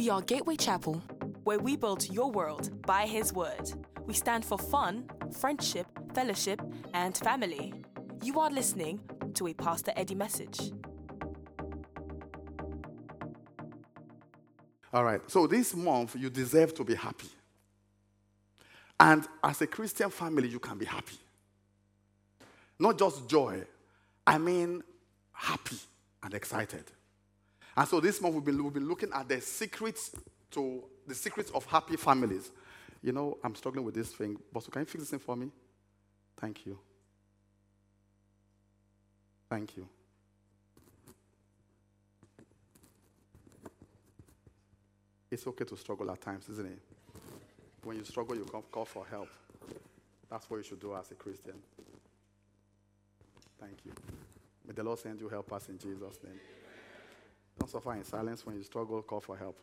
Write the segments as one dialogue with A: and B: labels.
A: We are Gateway Chapel, where we build your world by His Word. We stand for fun, friendship, fellowship, and family. You are listening to a Pastor Eddie message.
B: All right, so this month you deserve to be happy. And as a Christian family, you can be happy. Not just joy, I mean happy and excited. And so this month we've been, we've been looking at the secrets to the secrets of happy families. You know, I'm struggling with this thing. Bosso, can you fix this thing for me? Thank you. Thank you. It's okay to struggle at times, isn't it? When you struggle, you call for help. That's what you should do as a Christian. Thank you. May the Lord send you help us in Jesus' name. Don't suffer in silence when you struggle, call for help.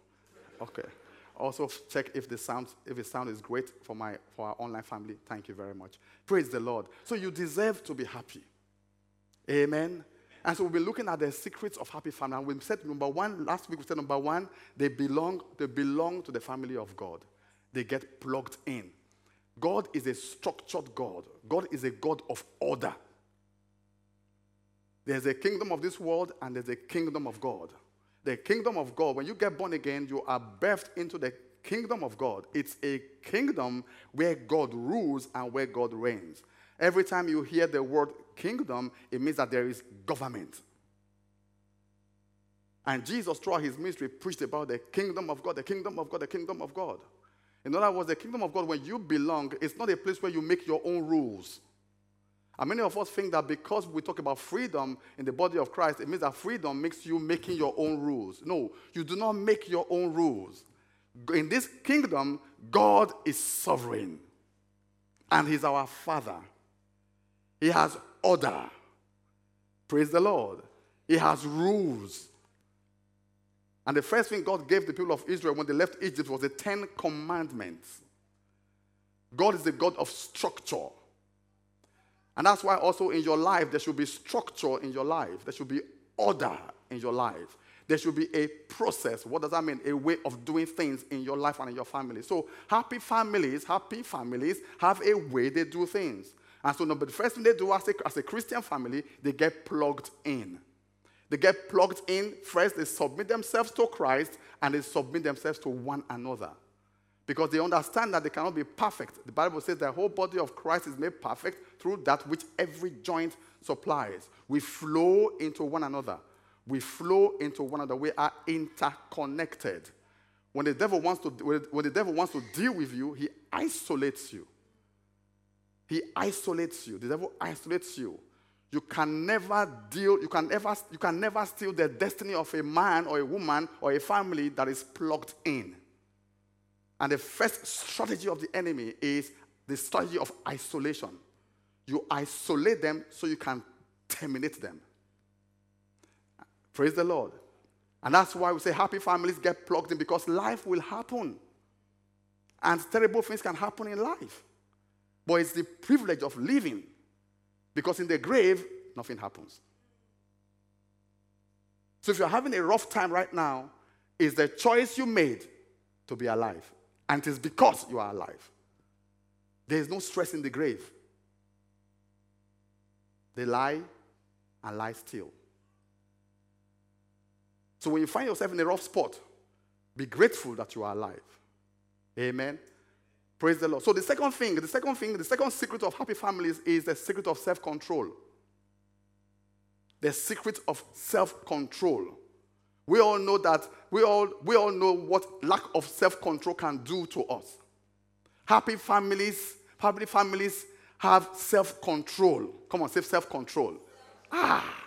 B: Okay. Also check if the sound if the sound is great for my for our online family. Thank you very much. Praise the Lord. So you deserve to be happy. Amen. And so we'll be looking at the secrets of happy family. And we said number one, last week we said number one, they belong, they belong to the family of God. They get plugged in. God is a structured God. God is a God of order. There's a kingdom of this world and there's a kingdom of God. The kingdom of God, when you get born again, you are birthed into the kingdom of God. It's a kingdom where God rules and where God reigns. Every time you hear the word kingdom, it means that there is government. And Jesus, throughout his ministry, preached about the kingdom of God, the kingdom of God, the kingdom of God. In other words, the kingdom of God, when you belong, it's not a place where you make your own rules. And many of us think that because we talk about freedom in the body of Christ, it means that freedom makes you making your own rules. No, you do not make your own rules. In this kingdom, God is sovereign, and He's our Father. He has order. Praise the Lord. He has rules. And the first thing God gave the people of Israel when they left Egypt was the Ten Commandments. God is the God of structure. And that's why also in your life, there should be structure in your life. There should be order in your life. There should be a process. What does that mean? A way of doing things in your life and in your family. So happy families, happy families have a way they do things. And so number, the first thing they do as a, as a Christian family, they get plugged in. They get plugged in. First, they submit themselves to Christ and they submit themselves to one another because they understand that they cannot be perfect. The Bible says the whole body of Christ is made perfect through that which every joint supplies. We flow into one another. We flow into one another. We are interconnected. When the devil wants to, when the devil wants to deal with you, he isolates you. He isolates you. The devil isolates you. You can never deal, you can never, you can never steal the destiny of a man or a woman or a family that is plugged in. And the first strategy of the enemy is the strategy of isolation. You isolate them so you can terminate them. Praise the Lord. And that's why we say happy families get plugged in because life will happen. And terrible things can happen in life. But it's the privilege of living because in the grave, nothing happens. So if you're having a rough time right now, it's the choice you made to be alive. And it is because you are alive. There is no stress in the grave. They lie and lie still. So when you find yourself in a rough spot, be grateful that you are alive. Amen. Praise the Lord. So the second thing, the second thing, the second secret of happy families is the secret of self-control. The secret of self-control. We all know that, we all, we all know what lack of self control can do to us. Happy families, happy families have self control. Come on, say self control. Ah.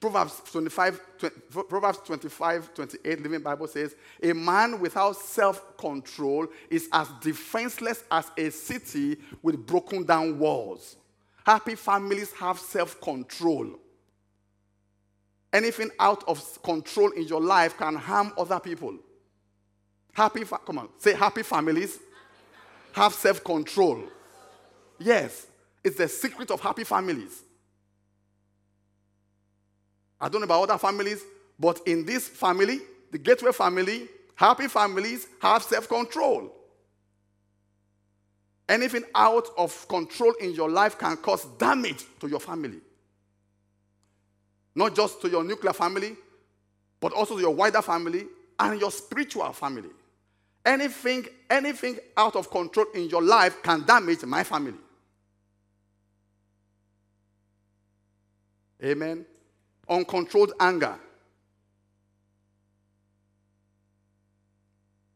B: Proverbs 25, 20, Proverbs 25, 28, Living Bible says, A man without self control is as defenseless as a city with broken down walls. Happy families have self control. Anything out of control in your life can harm other people. Happy, fa- come on, say happy families have self control. Yes, it's the secret of happy families. I don't know about other families, but in this family, the Gateway family, Happy families have self control. Anything out of control in your life can cause damage to your family. Not just to your nuclear family, but also to your wider family and your spiritual family. Anything, anything out of control in your life can damage my family. Amen. Uncontrolled anger.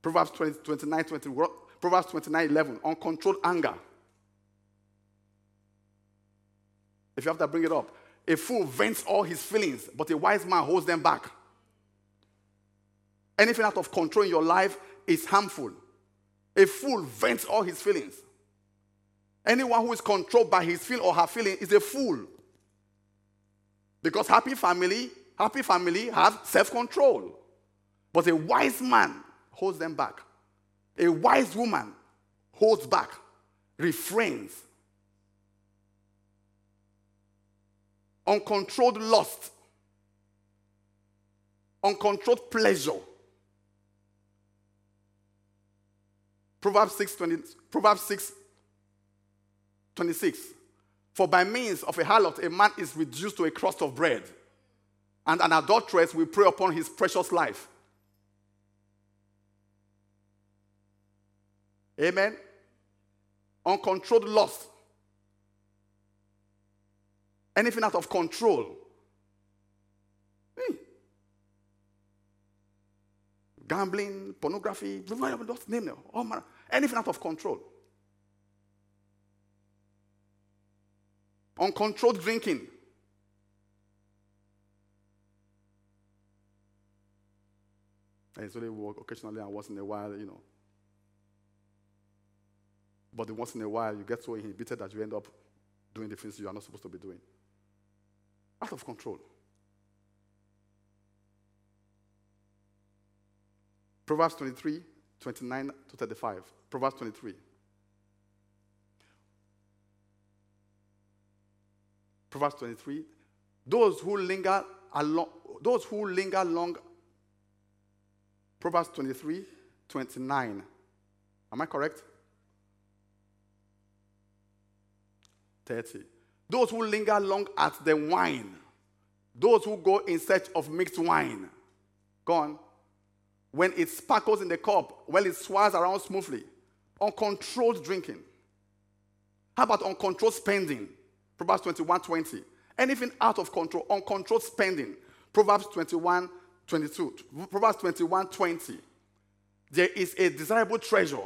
B: Proverbs 20, 29, 20, Proverbs 29, 11. Uncontrolled anger. If you have to bring it up. A fool vents all his feelings, but a wise man holds them back. Anything out of control in your life is harmful. A fool vents all his feelings. Anyone who is controlled by his feel or her feeling is a fool. Because happy family, happy family have self-control. But a wise man holds them back. A wise woman holds back, refrains. Uncontrolled lust, uncontrolled pleasure Proverbs 6, 20, Proverbs 6 26. For by means of a harlot, a man is reduced to a crust of bread, and an adulteress will prey upon his precious life. Amen. Uncontrolled lust. Anything out of control. Hmm. Gambling, pornography, name them. All manner anything out of control. Uncontrolled drinking. I usually work occasionally and once in a while, you know. But once in a while, you get so inhibited that you end up doing the things you are not supposed to be doing. Out of control. Proverbs 23 29 to 35. Proverbs 23. Proverbs 23. Those who linger along, those who linger long. Proverbs 23, 29. Am I correct? 30. Those who linger long at the wine. Those who go in search of mixed wine. Go on when it sparkles in the cup, while it swirls around smoothly. Uncontrolled drinking. How about uncontrolled spending? Proverbs 21 20. Anything out of control, uncontrolled spending. Proverbs 21 22. Proverbs 21 20. There is a desirable treasure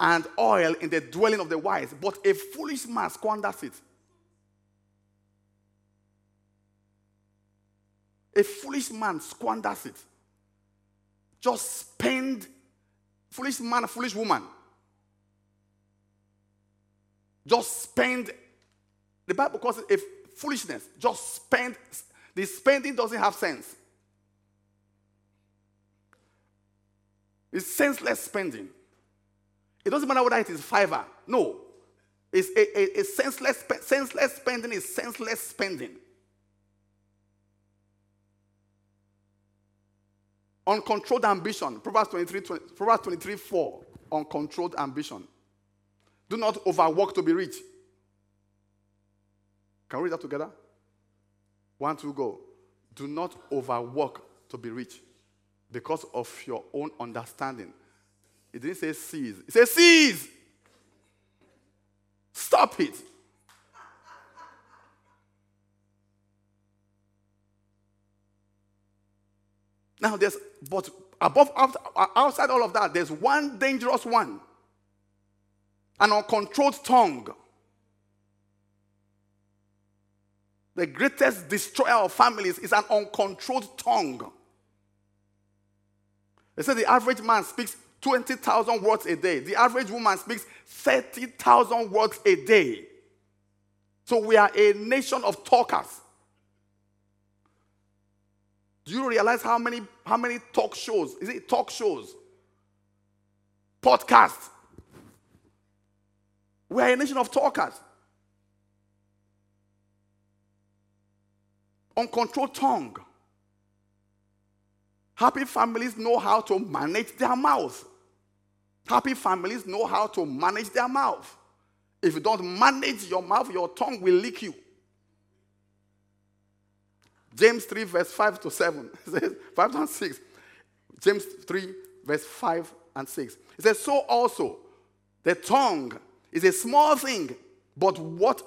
B: and oil in the dwelling of the wise, but a foolish man squanders it. A foolish man squanders it. Just spend, foolish man, foolish woman. Just spend. The Bible calls it a foolishness. Just spend. The spending doesn't have sense. It's senseless spending. It doesn't matter whether it is fiver. No. It's a, a, a senseless, senseless spending is senseless spending. Uncontrolled ambition. Proverbs 23, 20, Proverbs 23 4. Uncontrolled ambition. Do not overwork to be rich. Can we read that together? One, two, go. Do not overwork to be rich because of your own understanding. It didn't say seize. It says seize. Stop it. Now, there's, but above, outside all of that, there's one dangerous one an uncontrolled tongue. The greatest destroyer of families is an uncontrolled tongue. They say the average man speaks 20,000 words a day. The average woman speaks 30,000 words a day. So we are a nation of talkers. Do you realize how many how many talk shows? Is it talk shows? Podcasts. We are a nation of talkers. Uncontrolled tongue. Happy families know how to manage their mouth. Happy families know how to manage their mouth. If you don't manage your mouth, your tongue will lick you. James 3, verse 5 to 7. says 5 and 6. James 3, verse 5 and 6. It says, So also, the tongue is a small thing, but what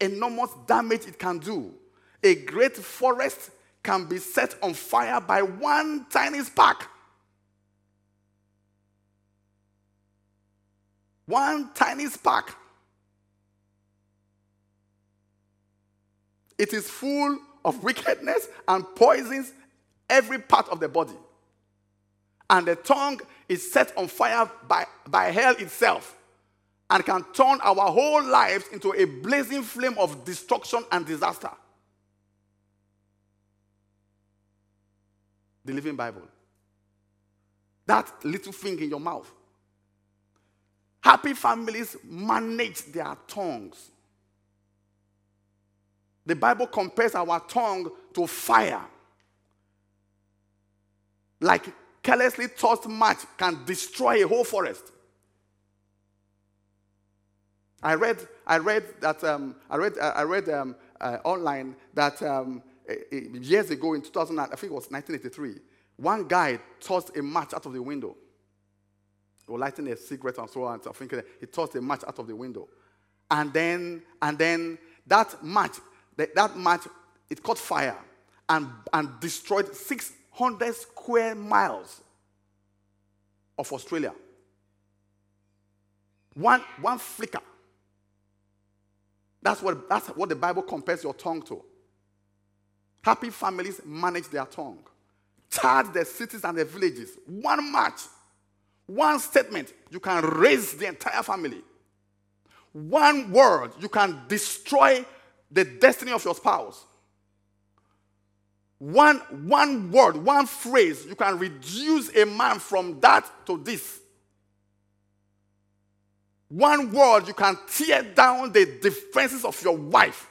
B: enormous damage it can do. A great forest can be set on fire by one tiny spark. One tiny spark. It is full of wickedness and poisons every part of the body. And the tongue is set on fire by, by hell itself and can turn our whole lives into a blazing flame of destruction and disaster. The Living Bible. That little thing in your mouth. Happy families manage their tongues. The Bible compares our tongue to fire. Like carelessly tossed match can destroy a whole forest. I read, I read that, um, I read, I read um, uh, online that um, years ago in 2000, I think it was 1983, one guy tossed a match out of the window. Or lighting a cigarette and so on. I think he tossed a match out of the window. And then, and then that match that, that match, it caught fire and, and destroyed 600 square miles of Australia. One, one flicker. That's what, that's what the Bible compares your tongue to. Happy families manage their tongue, charge the cities and the villages. One match, one statement, you can raise the entire family. One word, you can destroy the destiny of your spouse. One, one word, one phrase, you can reduce a man from that to this. One word, you can tear down the defenses of your wife.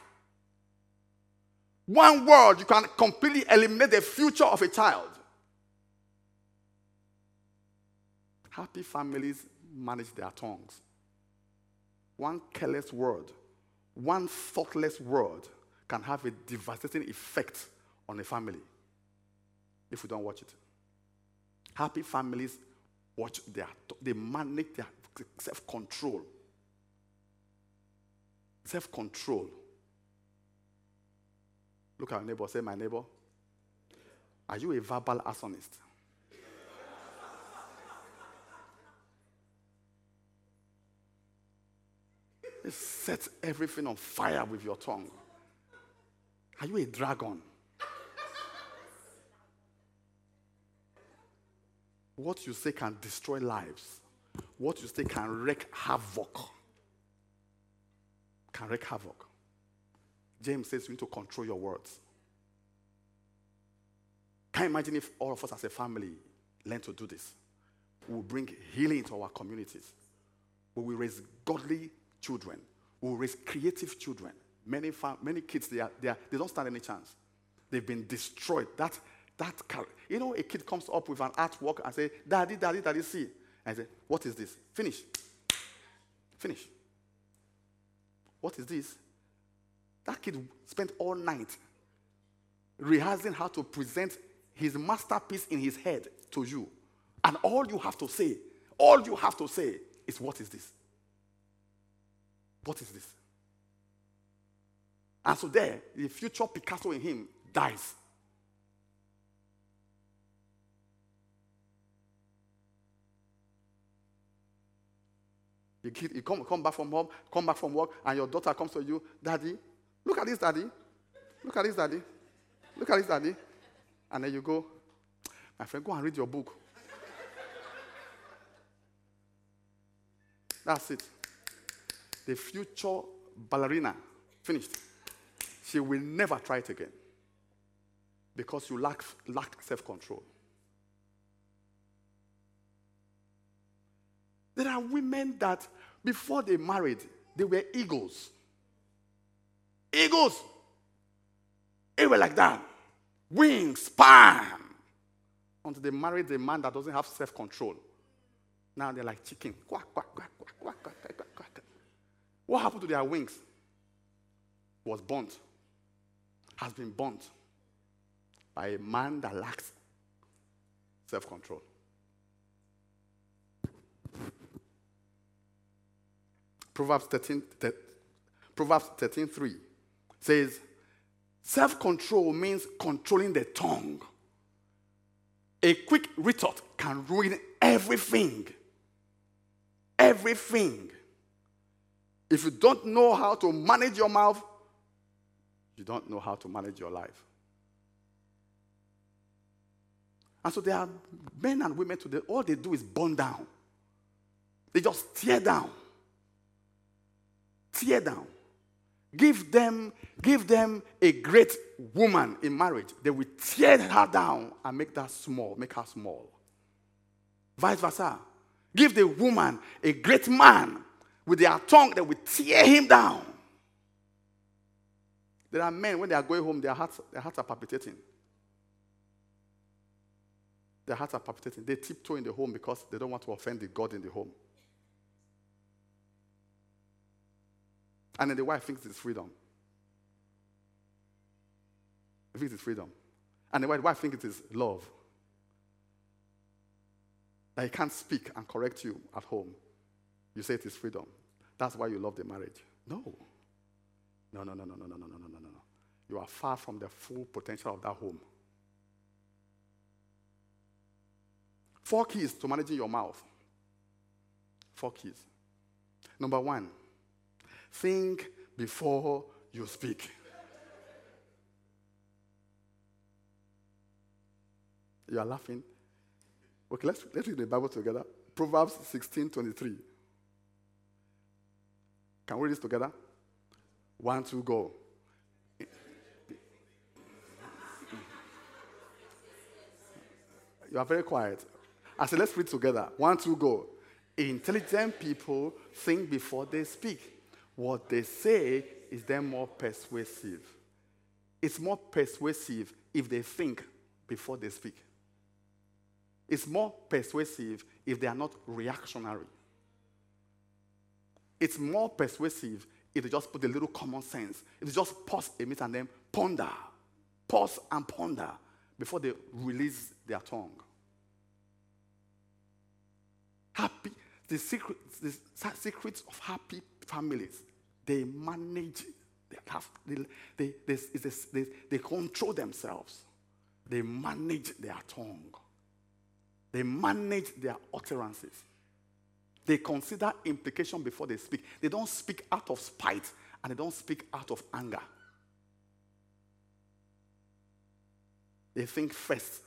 B: One word, you can completely eliminate the future of a child. Happy families manage their tongues. One careless word one thoughtless word can have a devastating effect on a family if we don't watch it. Happy families watch their, they manage their self control. Self control. Look at your neighbor, say, My neighbor, are you a verbal arsonist? Set everything on fire with your tongue. Are you a dragon? What you say can destroy lives. What you say can wreak havoc. Can wreak havoc. James says you need to control your words. Can you imagine if all of us as a family learn to do this? We will bring healing to our communities. We will raise godly children. We will raise creative children. Many, fam- many kids, they, are, they, are, they don't stand any chance. They've been destroyed. That, that, you know, a kid comes up with an artwork and say, Daddy, Daddy, Daddy, see. And I say, What is this? Finish. Finish. What is this? That kid spent all night rehearsing how to present his masterpiece in his head to you. And all you have to say, all you have to say is, What is this? What is this? And so there, the future Picasso in him dies. You, you come, come back from home, come back from work, and your daughter comes to you, Daddy, look at this, Daddy. Look at this, Daddy. Look at this, Daddy. And then you go, My friend, go and read your book. That's it the future ballerina, finished. She will never try it again because you lack, lack self control. There are women that before they married, they were eagles. Eagles. They were like that. Wings, span. until they married a man that doesn't have self control. Now they're like chicken. Quack, quack, quack, quack, quack. What happened to their wings? Was burnt. Has been burnt by a man that lacks self control. Proverbs 13, Proverbs 13 3 says, Self control means controlling the tongue. A quick retort can ruin everything. Everything. If you don't know how to manage your mouth, you don't know how to manage your life. And so there are men and women today, all they do is burn down. They just tear down. Tear down. Give them, give them a great woman in marriage. They will tear her down and make that small, make her small. Vice versa. Give the woman a great man with their tongue, they will tear him down. There are men, when they are going home, their hearts, their hearts are palpitating. Their hearts are palpitating. They tiptoe in the home because they don't want to offend the God in the home. And then the wife thinks it's freedom. He thinks it's freedom. And the wife thinks it is love. That he can't speak and correct you at home. You say it is freedom. That's why you love the marriage. No. No, no, no, no, no, no, no, no, no, no, no. You are far from the full potential of that home. Four keys to managing your mouth. Four keys. Number one, think before you speak. You are laughing. Okay, let's, let's read the Bible together. Proverbs 16 23. Can we read this together? One, two, go. You are very quiet. I said, let's read together. One, two, go. Intelligent people think before they speak. What they say is then more persuasive. It's more persuasive if they think before they speak. It's more persuasive if they are not reactionary. It's more persuasive if they just put a little common sense. If they just pause a minute and then ponder, pause and ponder before they release their tongue. Happy, the, secret, the secrets of happy families, they manage, they, have, they, they, they, they, they control themselves. They manage their tongue. They manage their utterances. They consider implication before they speak. They don't speak out of spite and they don't speak out of anger. They think first.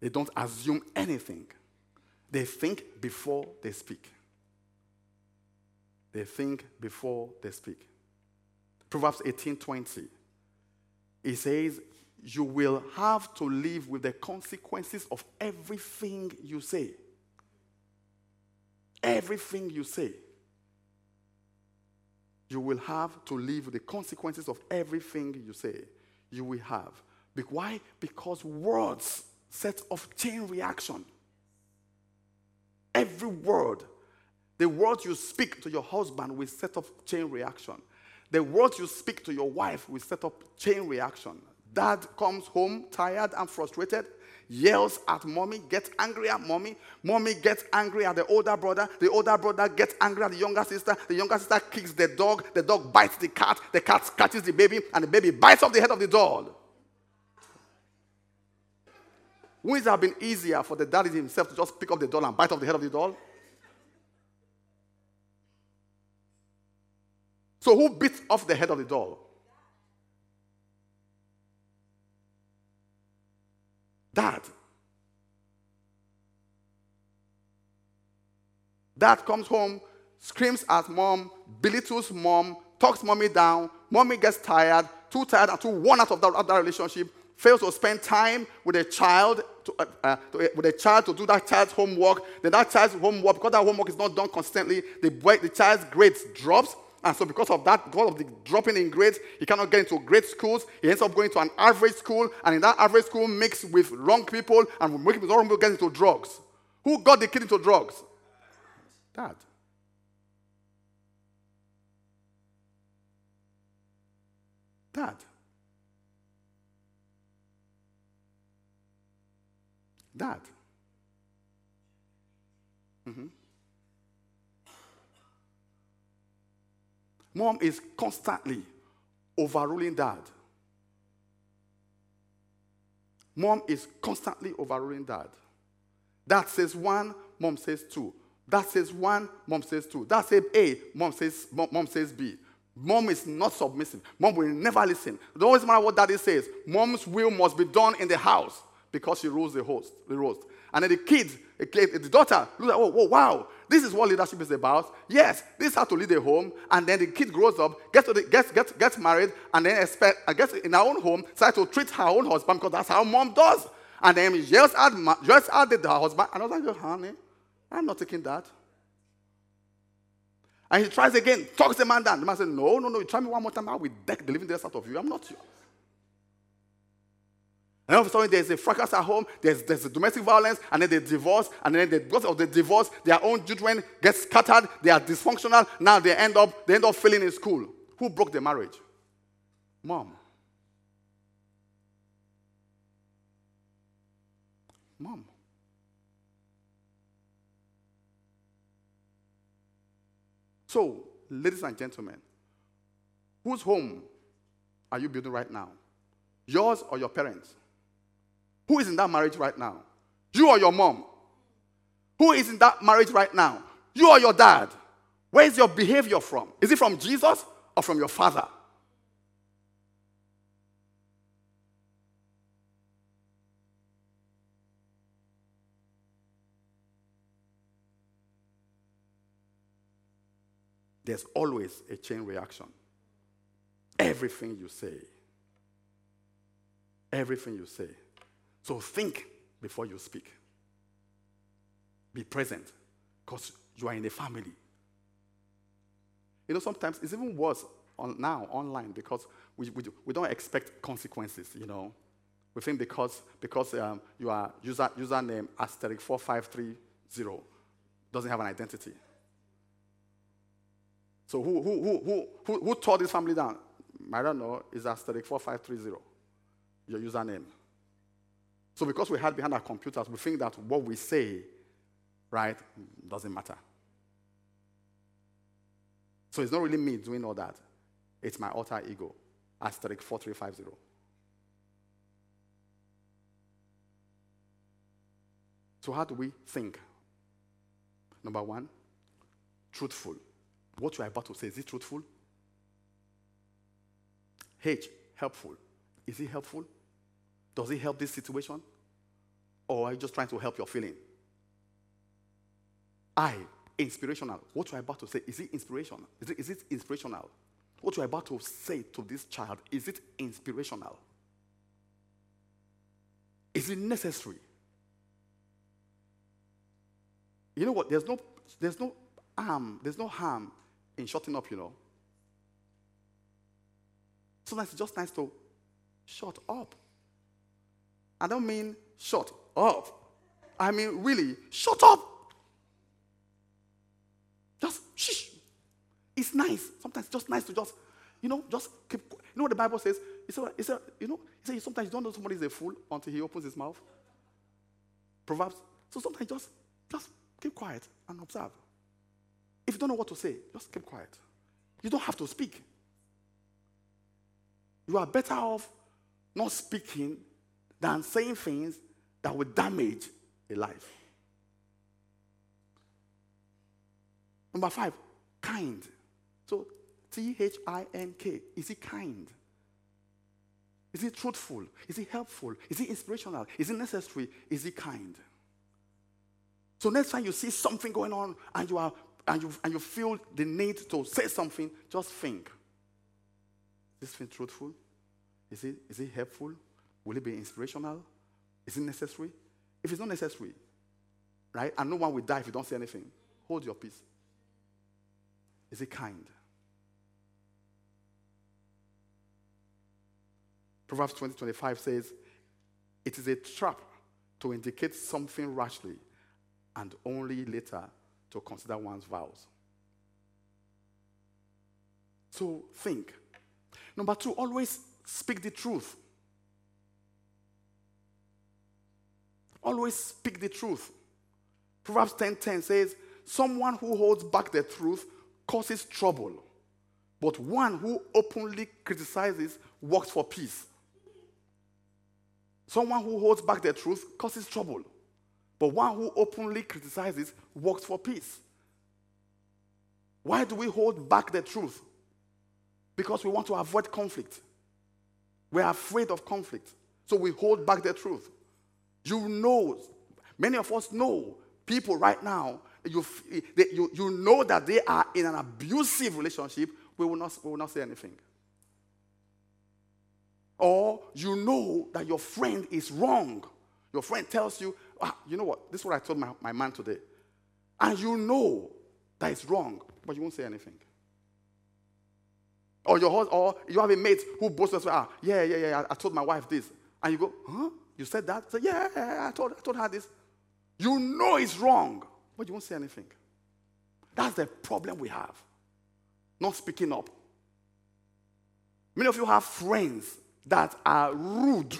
B: They don't assume anything. They think before they speak. They think before they speak. Proverbs 18:20. It says, You will have to live with the consequences of everything you say. Everything you say. You will have to live the consequences of everything you say. You will have. Why? Because words set off chain reaction. Every word, the words you speak to your husband will set off chain reaction. The words you speak to your wife will set up chain reaction. Dad comes home tired and frustrated, yells at mommy, gets angry at mommy. Mommy gets angry at the older brother. The older brother gets angry at the younger sister. The younger sister kicks the dog. The dog bites the cat. The cat catches the baby, and the baby bites off the head of the dog. Wouldn't it have been easier for the daddy himself to just pick up the doll and bite off the head of the doll? So, who bit off the head of the doll? Dad. Dad comes home, screams at mom, belittles mom, talks mommy down. Mommy gets tired, too tired and too worn out of that, of that relationship fails to spend time with a child, to, uh, uh, to, uh, with a child to do that child's homework, then that child's homework, because that homework is not done consistently, the, the child's grades drops, And so, because of that, because of the dropping in grades, he cannot get into great schools. He ends up going to an average school, and in that average school, mixed with wrong people, and making wrong people get into drugs. Who got the kid into drugs? Dad. Dad. Dad. Mm-hmm. Mom is constantly overruling dad. Mom is constantly overruling dad. Dad says one, mom says two. Dad says one, mom says two. Dad says A, mom says, mom, says B. Mom is not submissive. Mom will never listen. It doesn't matter what daddy says. Mom's will must be done in the house because she rules the host, the roast. And then the kids, the daughter, looks like, oh, oh, wow, this is what leadership is about. Yes, this is how to lead a home. And then the kid grows up, gets, the, gets, gets, gets married, and then expect, I guess in her own home, starts to treat her own husband because that's how mom does. And then yells at, yells at the, husband. And I was like, honey, I'm not taking that. And he tries again, talks the man down. The man says, No, no, no, you try me one more time, I will deck the living death out of you. I'm not you. And all of a sudden, there's a fracas at home, there's, there's domestic violence, and then they divorce, and then they, because of the divorce, their own children get scattered, they are dysfunctional, now they end up, they end up failing in school. Who broke the marriage? Mom. Mom. So, ladies and gentlemen, whose home are you building right now? Yours or your parents? Who is in that marriage right now? You or your mom? Who is in that marriage right now? You or your dad? Where is your behavior from? Is it from Jesus or from your father? There's always a chain reaction. Everything you say, everything you say so think before you speak. Be present because you are in a family. You know, sometimes it's even worse on, now online because we, we, we don't expect consequences, you know. We think because, because um, you are user, username asterisk 4530 doesn't have an identity. So who, who, who, who, who, who tore this family down? I don't know. Is asterisk 4530 your username. So because we hide behind our computers, we think that what we say, right, doesn't matter. So it's not really me doing all that. It's my alter ego, asterisk 4350. So how do we think? Number one, truthful. What you are about to say, is it truthful? H, helpful. Is it helpful? Does it help this situation? Or are you just trying to help your feeling? I, inspirational. What you're about to say, is it inspirational? Is it, is it inspirational? What you're about to say to this child, is it inspirational? Is it necessary? You know what? There's no, there's no harm, there's no harm in shutting up, you know. Sometimes it's just nice to shut up. I don't mean shut up. I mean, really, shut up. Just shh. It's nice. Sometimes just nice to just, you know, just keep. You know what the Bible says? It's a, you know, it says sometimes you don't know somebody is a fool until he opens his mouth. Proverbs. So sometimes just, just keep quiet and observe. If you don't know what to say, just keep quiet. You don't have to speak. You are better off not speaking than saying things that will damage a life. Number five, kind. So T H I N K. Is he kind? Is he truthful? Is he helpful? Is he inspirational? Is he necessary? Is he kind? So next time you see something going on and you are and you and you feel the need to say something, just think. Is this thing truthful? Is it, is it helpful? Will it be inspirational? Is it necessary? If it's not necessary, right? And no one will die if you don't say anything. Hold your peace. Is it kind? Proverbs twenty twenty five says, It is a trap to indicate something rashly and only later to consider one's vows. So think. Number two, always speak the truth. Always speak the truth. Proverbs 10:10 10, 10 says, Someone who holds back the truth causes trouble, but one who openly criticizes works for peace. Someone who holds back the truth causes trouble, but one who openly criticizes works for peace. Why do we hold back the truth? Because we want to avoid conflict. We're afraid of conflict. So we hold back the truth. You know, many of us know people right now, you, they, you, you know that they are in an abusive relationship, we will, not, we will not say anything. Or you know that your friend is wrong. Your friend tells you, ah, you know what, this is what I told my, my man today. And you know that it's wrong, but you won't say anything. Or, your, or you have a mate who boasts, ah, yeah, yeah, yeah, I, I told my wife this. And you go, huh? You said that? Say, yeah, I told, I told her this. You know it's wrong, but you won't say anything. That's the problem we have. Not speaking up. Many of you have friends that are rude,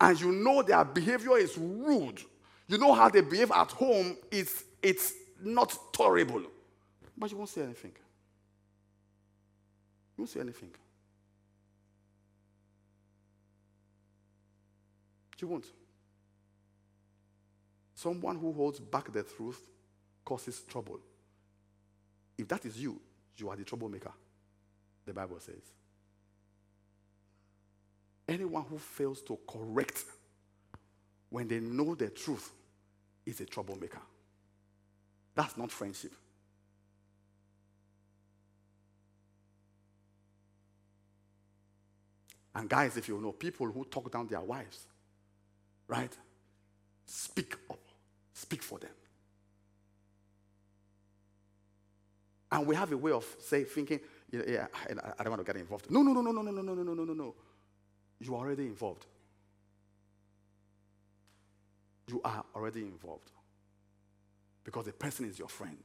B: and you know their behavior is rude. You know how they behave at home, it's, it's not tolerable. But you won't say anything. You won't say anything. You won't. Someone who holds back the truth causes trouble. If that is you, you are the troublemaker, the Bible says. Anyone who fails to correct when they know the truth is a troublemaker. That's not friendship. And guys, if you know people who talk down their wives, right? Speak up. Speak for them. And we have a way of say thinking, yeah, yeah I don't want to get involved. No, no, no, no, no, no, no, no, no, no, no, no. You are already involved. You are already involved. Because the person is your friend.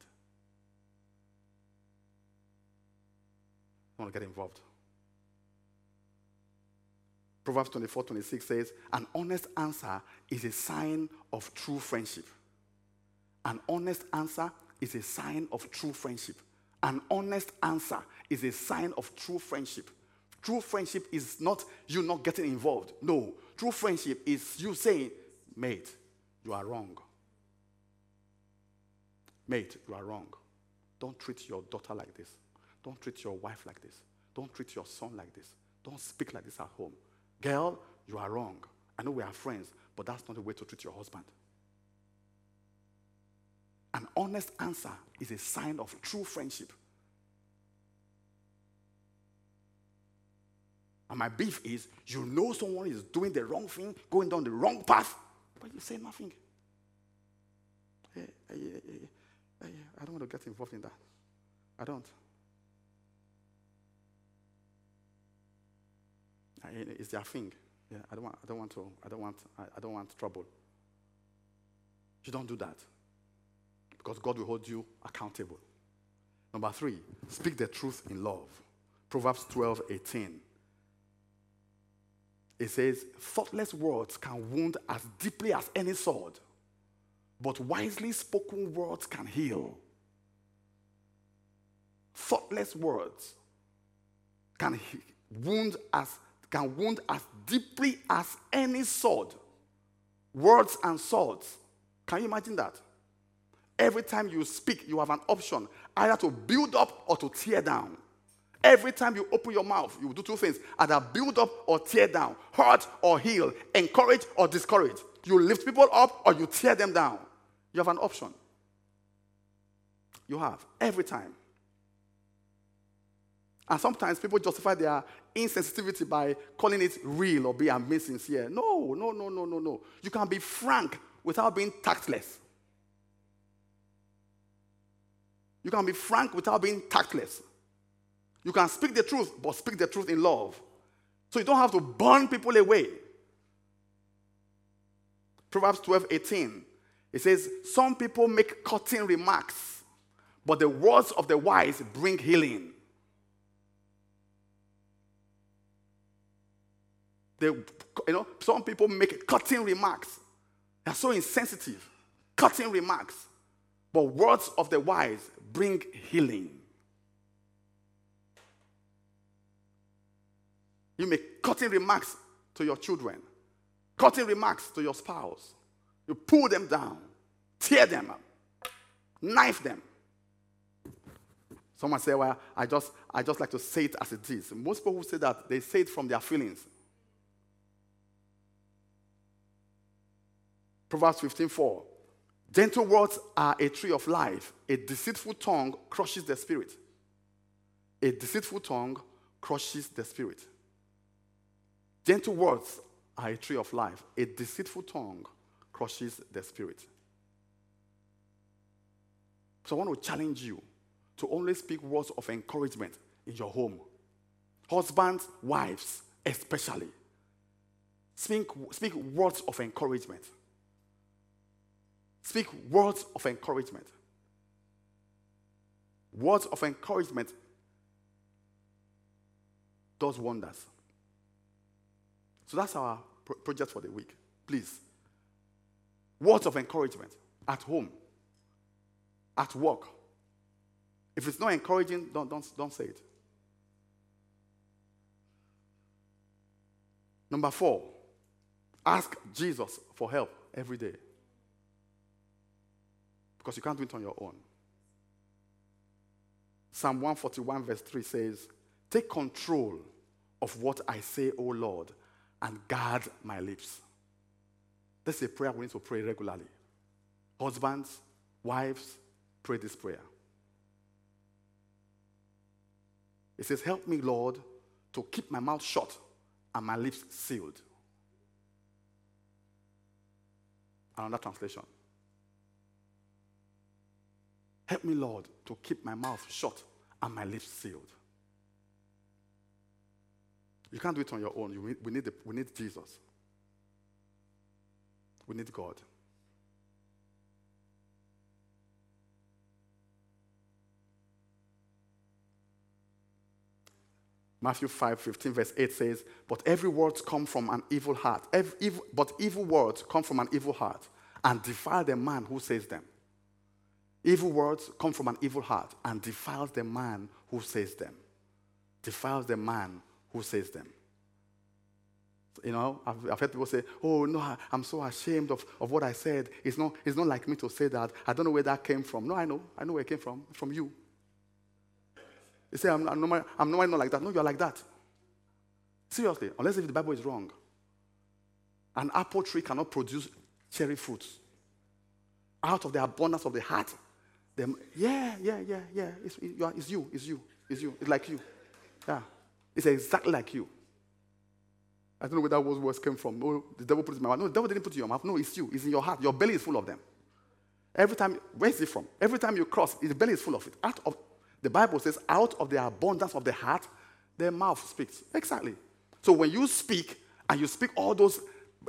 B: You want to get involved. Proverbs 24 26 says, An honest answer is a sign of true friendship. An honest answer is a sign of true friendship. An honest answer is a sign of true friendship. True friendship is not you not getting involved. No. True friendship is you saying, Mate, you are wrong. Mate, you are wrong. Don't treat your daughter like this. Don't treat your wife like this. Don't treat your son like this. Don't speak like this at home. Girl, you are wrong. I know we are friends, but that's not the way to treat your husband. An honest answer is a sign of true friendship. And my beef is you know someone is doing the wrong thing, going down the wrong path, but you say nothing. Hey, hey, hey, I don't want to get involved in that. I don't. It's their thing. Yeah, I don't want, I don't want to, I don't want, I, don't want trouble. You don't do that. Because God will hold you accountable. Number three, speak the truth in love. Proverbs 12, 18. It says, thoughtless words can wound as deeply as any sword, but wisely spoken words can heal. Thoughtless words can wound as can wound as deeply as any sword. Words and swords. Can you imagine that? Every time you speak, you have an option either to build up or to tear down. Every time you open your mouth, you do two things either build up or tear down, hurt or heal, encourage or discourage. You lift people up or you tear them down. You have an option. You have every time. And sometimes people justify their insensitivity by calling it real or being insincere. No, no, no, no, no, no. You can be frank without being tactless. You can be frank without being tactless. You can speak the truth, but speak the truth in love. So you don't have to burn people away. Proverbs 12 18. It says, Some people make cutting remarks, but the words of the wise bring healing. They, you know, some people make cutting remarks. They're so insensitive. Cutting remarks. But words of the wise bring healing. You make cutting remarks to your children, cutting remarks to your spouse. You pull them down, tear them up, knife them. Someone say, Well, I just, I just like to say it as it is. Most people who say that, they say it from their feelings. Proverbs 15:4. Gentle words are a tree of life. A deceitful tongue crushes the spirit. A deceitful tongue crushes the spirit. Gentle words are a tree of life. A deceitful tongue crushes the spirit. So I want to challenge you to only speak words of encouragement in your home. Husbands, wives, especially. Speak, speak words of encouragement. Speak words of encouragement. Words of encouragement does wonders. So that's our pro- project for the week. Please. Words of encouragement at home, at work. If it's not encouraging, don't, don't, don't say it. Number four, ask Jesus for help every day. Because you can't do it on your own. Psalm 141, verse 3 says, Take control of what I say, O Lord, and guard my lips. This is a prayer we need to pray regularly. Husbands, wives, pray this prayer. It says, Help me, Lord, to keep my mouth shut and my lips sealed. Another translation. Help me, Lord, to keep my mouth shut and my lips sealed. You can't do it on your own. You, we, need the, we need Jesus. We need God. Matthew 5, 15, verse 8 says, But every word come from an evil heart. Every, but evil words come from an evil heart and defile the man who says them. Evil words come from an evil heart and defiles the man who says them. Defiles the man who says them. You know, I've, I've, heard people say, Oh, no, I'm so ashamed of, of what I said. It's not, it's not like me to say that. I don't know where that came from. No, I know. I know where it came from. From you. You say, I'm, I'm, normally, I'm normally not like that. No, you're like that. Seriously, unless if the Bible is wrong. An apple tree cannot produce cherry fruits. Out of the abundance of the heart, them, yeah, yeah, yeah, yeah. It's, it's you, it's you, it's you. It's like you. Yeah. It's exactly like you. I don't know where that words came from. Oh, the devil put it in my mouth. No, the devil didn't put it in your mouth. No, it's you. It's in your heart. Your belly is full of them. Every time, where is it from? Every time you cross, the belly is full of it. Out of the Bible says, out of the abundance of the heart, the mouth speaks. Exactly. So when you speak and you speak all those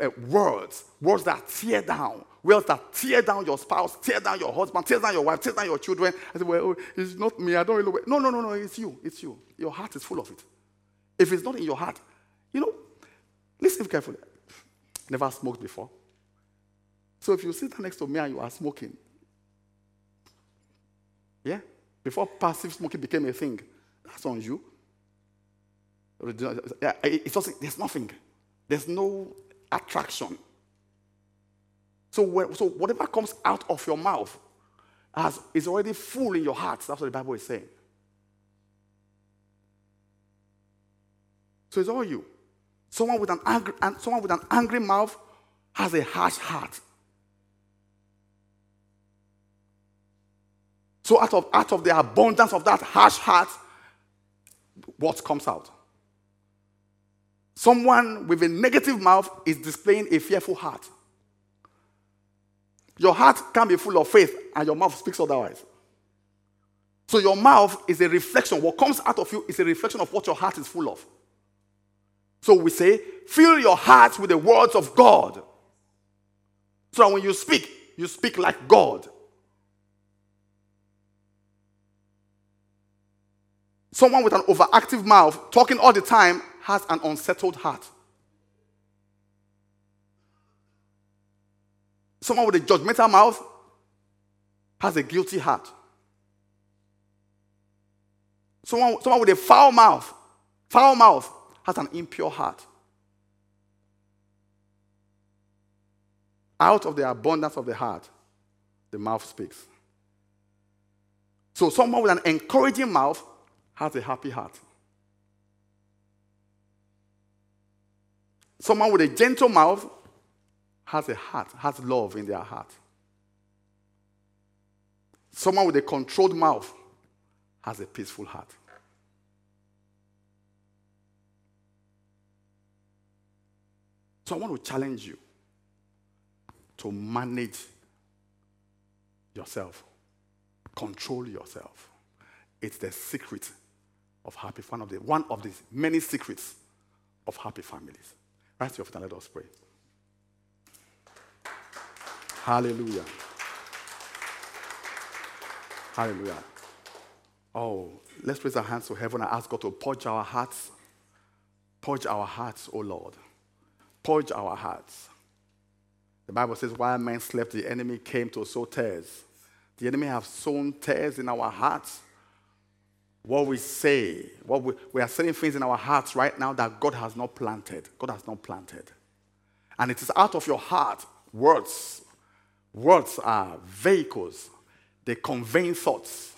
B: uh, words, words that tear down, words that tear down your spouse, tear down your husband, tear down your wife, tear down your children. I say, well, oh, it's not me. I don't really. No, no, no, no. It's you. It's you. Your heart is full of it. If it's not in your heart, you know, listen carefully. Never smoked before. So if you sit next to me and you are smoking, yeah, before passive smoking became a thing. That's on you. It's there's nothing. There's no attraction. So, so whatever comes out of your mouth has, is already full in your heart. That's what the Bible is saying. So it's all you. Someone with an angry, someone with an angry mouth has a harsh heart. So out of, out of the abundance of that harsh heart, what comes out? Someone with a negative mouth is displaying a fearful heart. Your heart can be full of faith and your mouth speaks otherwise. So your mouth is a reflection. What comes out of you is a reflection of what your heart is full of. So we say, fill your heart with the words of God. So when you speak, you speak like God. Someone with an overactive mouth, talking all the time, has an unsettled heart. Someone with a judgmental mouth has a guilty heart. Someone, someone with a foul mouth, foul mouth, has an impure heart. Out of the abundance of the heart, the mouth speaks. So, someone with an encouraging mouth has a happy heart. Someone with a gentle mouth has a heart, has love in their heart. Someone with a controlled mouth has a peaceful heart. So I want to challenge you to manage yourself, control yourself. It's the secret of happy the one of the many secrets of happy families. Rise your feet and let us pray. Hallelujah. Hallelujah. Oh, let's raise our hands to heaven and ask God to purge our hearts. Purge our hearts, oh Lord. Purge our hearts. The Bible says, while men slept, the enemy came to sow tares. The enemy have sown tares in our hearts. What we say, what we, we are saying things in our hearts right now that God has not planted. God has not planted. And it is out of your heart, words. Words are vehicles they convey thoughts.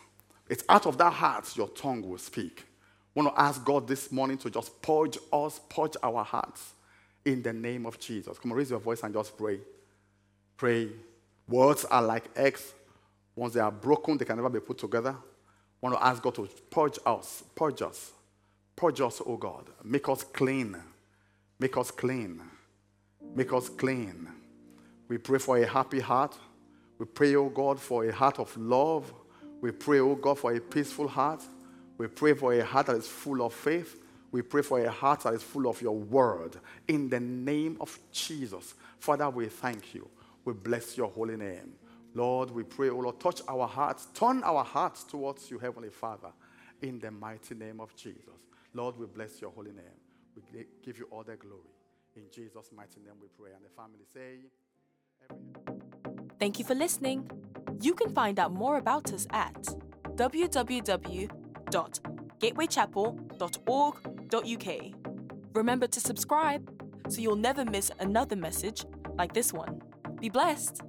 B: It's out of that heart your tongue will speak. I want to ask God this morning to just purge us, purge our hearts in the name of Jesus. Come on, raise your voice and just pray. Pray. Words are like eggs. Once they are broken, they can never be put together. I want to ask God to purge us, purge us, purge us, oh God. Make us clean. Make us clean. Make us clean. We pray for a happy heart. We pray, oh God, for a heart of love. We pray, oh God, for a peaceful heart. We pray for a heart that is full of faith. We pray for a heart that is full of your word. In the name of Jesus. Father, we thank you. We bless your holy name. Lord, we pray, oh Lord, touch our hearts, turn our hearts towards you, Heavenly Father, in the mighty name of Jesus. Lord, we bless your holy name. We give you all the glory. In Jesus' mighty name we pray. And the family say,
A: Thank you for listening. You can find out more about us at www.gatewaychapel.org.uk. Remember to subscribe so you'll never miss another message like this one. Be blessed.